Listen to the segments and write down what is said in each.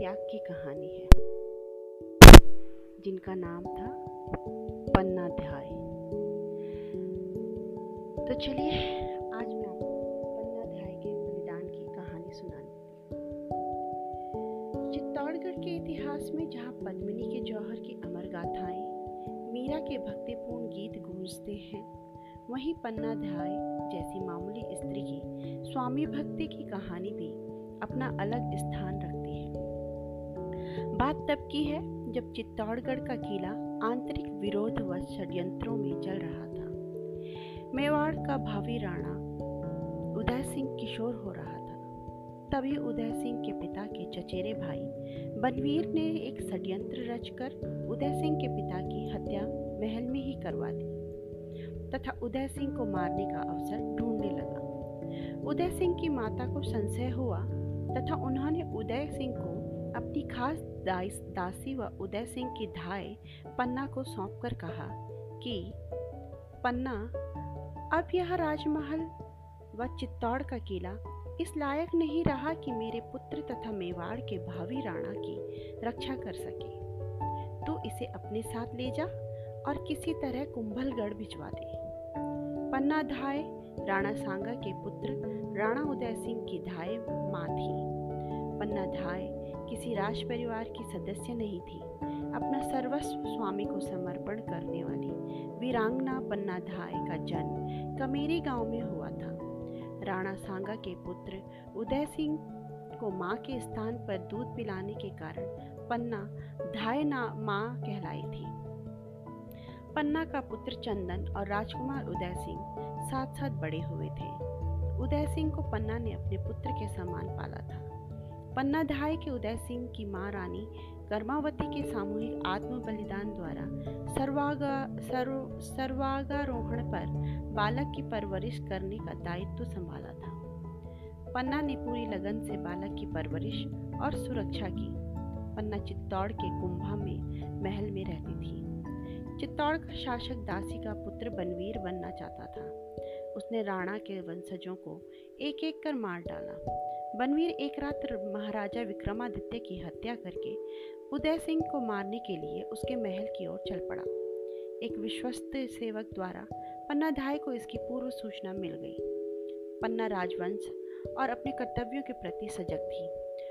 त्याग की कहानी है। जिनका नाम था पन्नाध्याय। तो चलिए, आज मैं आपको पन्नाध्याय के बलिदान की कहानी सुनाने चित्तौड़गढ़ के इतिहास में जहाँ पद्मिनी के जौहर की अमर गाथाएँ, मीरा के भक्तिपूर्ण गीत गूंजते हैं, वहीं पन्नाध्याय जैसी मामूली स्त्री की स्वामी भक्ति की कहानी भी अपना अलग स्थान बात तब की है जब चित्तौड़गढ़ का किला आंतरिक विरोध व षड्यंत्रों में चल रहा था। मेवाड़ का भावी राणा उदय सिंह किशोर हो रहा था। तभी उदय सिंह के पिता के चचेरे भाई बनवीर ने एक षड्यंत्र रचकर उदय सिंह के पिता की हत्या महल में ही करवा दी। तथा उदय सिंह को मारने का अवसर ढूँढने लगा। उदय सिंह की माता को संशय हुआ तथा उन्होंने उदय सिंह को अपनी खास दासी व उदय सिंह की धाय पन्ना को सौंपकर कहा कि, पन्ना, अब यह राजमहल व चित्तौड़ का किला इस लायक नहीं रहा कि मेरे पुत्र तथा मेवाड़ के भावी राणा की रक्षा कर सके। तू इसे अपने साथ ले जा और किसी तरह कुंभलगढ़ भिजवा दे। पन्ना धाय राणा सांगा के पुत्र राणा उदय सिंह की धाय माँ थी। पन्ना धाय किसी राज परिवार की सदस्य नहीं थी। अपना सर्वस्व स्वामी को समर्पण करने वाली वीरांगना पन्ना धाय का जन्म कमेरी गाँव में हुआ था। राणा सांगा के पुत्र उदय सिंह को माँ के स्थान पर दूध पिलाने के कारण पन्ना धाय ना माँ कहलाई थी। पन्ना का पुत्र चंदन और राजकुमार उदय सिंह साथ साथ बड़े हुए थे। उदय सिंह को पन्ना ने अपने पुत्र के समान पाला था। पन्ना धाय के उदय सिंह की माँ रानी कर्मावती के सामूहिक आत्म बलिदान द्वारा सर्वागा, सर्व, सर्वागारोहण पर बालक की परवरिश करने का दायित्व संभाला था। पन्ना ने पूरी लगन से बालक की परवरिश और सुरक्षा की। पन्ना चित्तौड़ के कुंभा में महल में रहती थी। चित्तौड़ का शासक दासी का पुत्र बनवीर बनना चाहता था। उसने राणा के वंशजों को एक एक कर मार डाला। बनवीर एक रात महाराजा विक्रमादित्य की हत्या करके उदय सिंह को मारने के लिए उसके महल की ओर चल पड़ा। एक विश्वस्त सेवक द्वारा पन्ना धाय को इसकी पूर्व सूचना मिल गई। पन्ना राजवंश और अपने कर्तव्यों के प्रति सजग थी।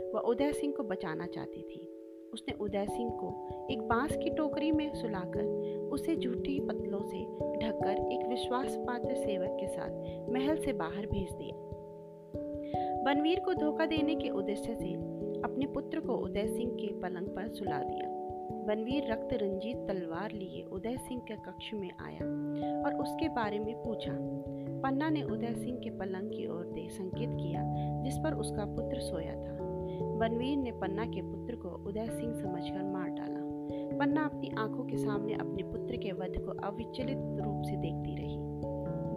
वह उदय सिंह को बचाना चाहती थी। उसने उदय सिंह को एक बाँस की टोकरी में सुलाकर उसे झूठी पतलों से ढककर एक विश्वास पात्र सेवक के साथ महल से बाहर भेज दिया। बनवीर को धोखा देने के उद्देश्य से अपने पुत्र को उदय सिंह के पलंग पर सुला दिया। बनवीर रक्त रंजित तलवार लिए उदय सिंह के कक्ष में आया और उसके बारे में पूछा। पन्ना ने उदय सिंह के पलंग की ओर दे संकेत किया, जिस पर उसका पुत्र सोया था। बनवीर ने पन्ना के पुत्र को उदय सिंह समझकर मार डाला। पन्ना अपनी आँखों के सामने अपने पुत्र के वध को अविचलित रूप से देखती रही।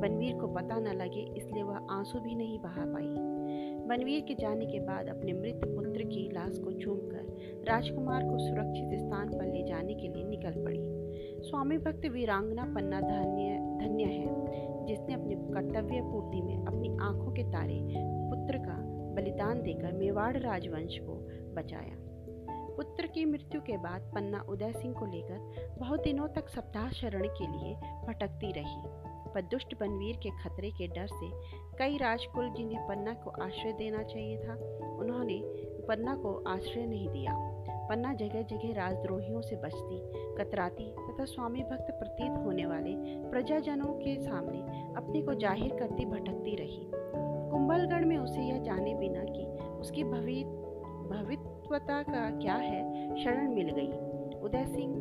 बनवीर को पता न लगे, इसलिए वह आँसू भी नहीं बहा पाई। बनवीर के जाने के बाद अपने मृत पुत्र की लाश को चूमकर राजकुमार को सुरक्षित स्थान पर ले जाने के लिए निकल पड़ी। स्वामी भक्त वीरांगना पन्ना धन्य धन्य है, जिसने अपने कर्तव्य पूर्ति में अपनी आँखों के तारे पुत्र का बलिदान देकर मेवाड़ राजवंश को बचाया। पुत्र की मृत्यु के बाद पन्ना उदय सिंह को लेकर बहुत दिनों तक सप्ताह शरण के लिए भटकती रही। पर दुष्ट बनवीर के खतरे के डर से कई राजकुल जिन्हें पन्ना को आश्रय देना चाहिए था, उन्होंने पन्ना को आश्रय नहीं दिया। पन्ना जगह जगह राजद्रोहियों से बचती, कतराती तथा स्वामी भक्त प्रतीत होने वाले प्रजाजनों के सामने अपने को ज़ाहिर करती भटकती रही। कुंभलगढ़ में उसे यह जाने बिना कि उसकी भवि भवित्वता का क्या है, शरण मिल गई। उदय सिंह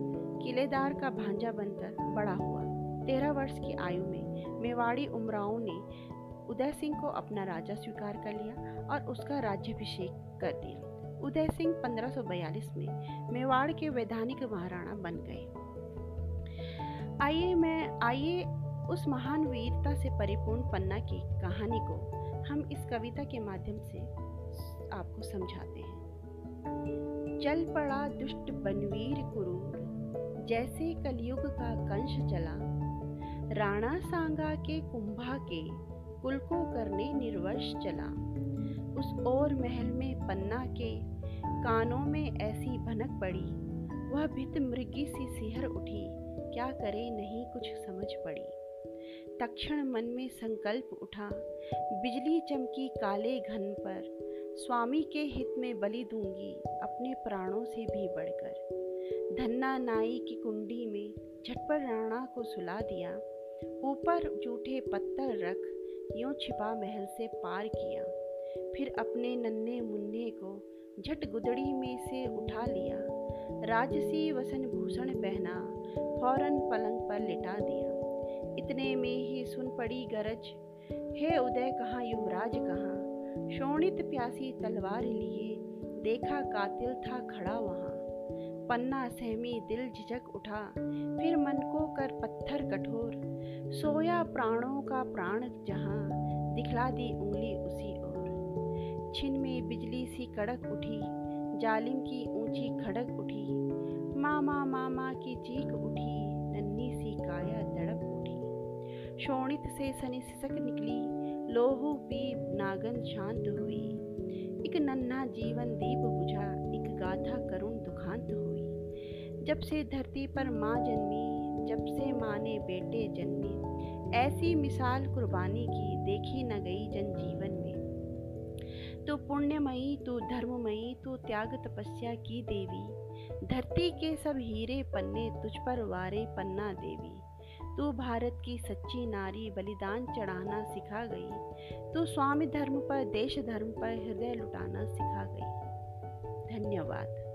किलेदार का भांजा बनकर बड़ा हुआ। तेरह वर्ष की आयु में मेवाड़ी उमराओं ने उदय सिंह को अपना राजा स्वीकार कर लिया और उसका राज्यभिषेक कर दिया। उदय सिंह 1542 में मेवाड़ के वैधानिक महाराणा बन गए। आइए मैं, आइए उस महान वीरता से परिपूर्ण पन्ना की कहानी को हम इस कविता के माध्यम से आपको समझाते हैं। चल पड़ा दुष्ट बनवीर कुरूर जैसे कलयुग का कंश चला। राणा सांगा के कुंभा के कुल को करने निर्वश चला। उस और महल में पन्ना के कानों में ऐसी भनक पड़ी। वह भित मृगी सी सिहर उठी, क्या करे नहीं कुछ समझ पड़ी। तक्षण मन में संकल्प उठा। बिजली चमकी काले घन पर, स्वामी के हित में बलि दूँगी अपने प्राणों से भी बढ़कर। धन्ना नाई की कुंडी में झटपट राणा को सुला दिया। ऊपर जूठे पत्थर रख यूँ छिपा महल से पार किया। फिर अपने नन्हे मुन्ने को झट गुदड़ी में से उठा लिया। राजसी वसन भूषण पहना, फ़ौरन पलंग पर लिटा दिया। इतने में ही सुन पड़ी गरज। हे उदय, कहाँ युवराज, कहाँ? शोणित प्यासी तलवार लिए, देखा कातिल था खड़ा वहाँ। पन्ना सहमी दिल झिझक उठा, फिर मन को कर पत्थर कठोर। सोया प्राणों का प्राण जहाँ, दिखला दी उंगली उसी ओर। छिन में बिजली सी कड़क उठी, जालिम की ऊँची खड़क उठी। मामा मामा की चीख उठी, नन्ही सी काया उठी शोणित से सनी सिसक निकली। लोहू पी नागन शांत हुई। एक नन्हा जीवन दीप बुझा, एक गाथा करुण दुखांत हुई। जब से धरती पर माँ जन्मी, जब से माँ ने बेटे जन्मे, ऐसी मिसाल कुर्बानी की देखी न गई जनजीवन में। तो पुण्यमयी तो धर्ममयी तो त्याग तपस्या की देवी, धरती के सब हीरे पन्ने तुझ पर वारे पन्ना देवी। तू भारत की सच्ची नारी बलिदान चढ़ाना सिखा गई, तू स्वामी धर्म पर, देश धर्म पर हृदय लुटाना सिखा गई। धन्यवाद।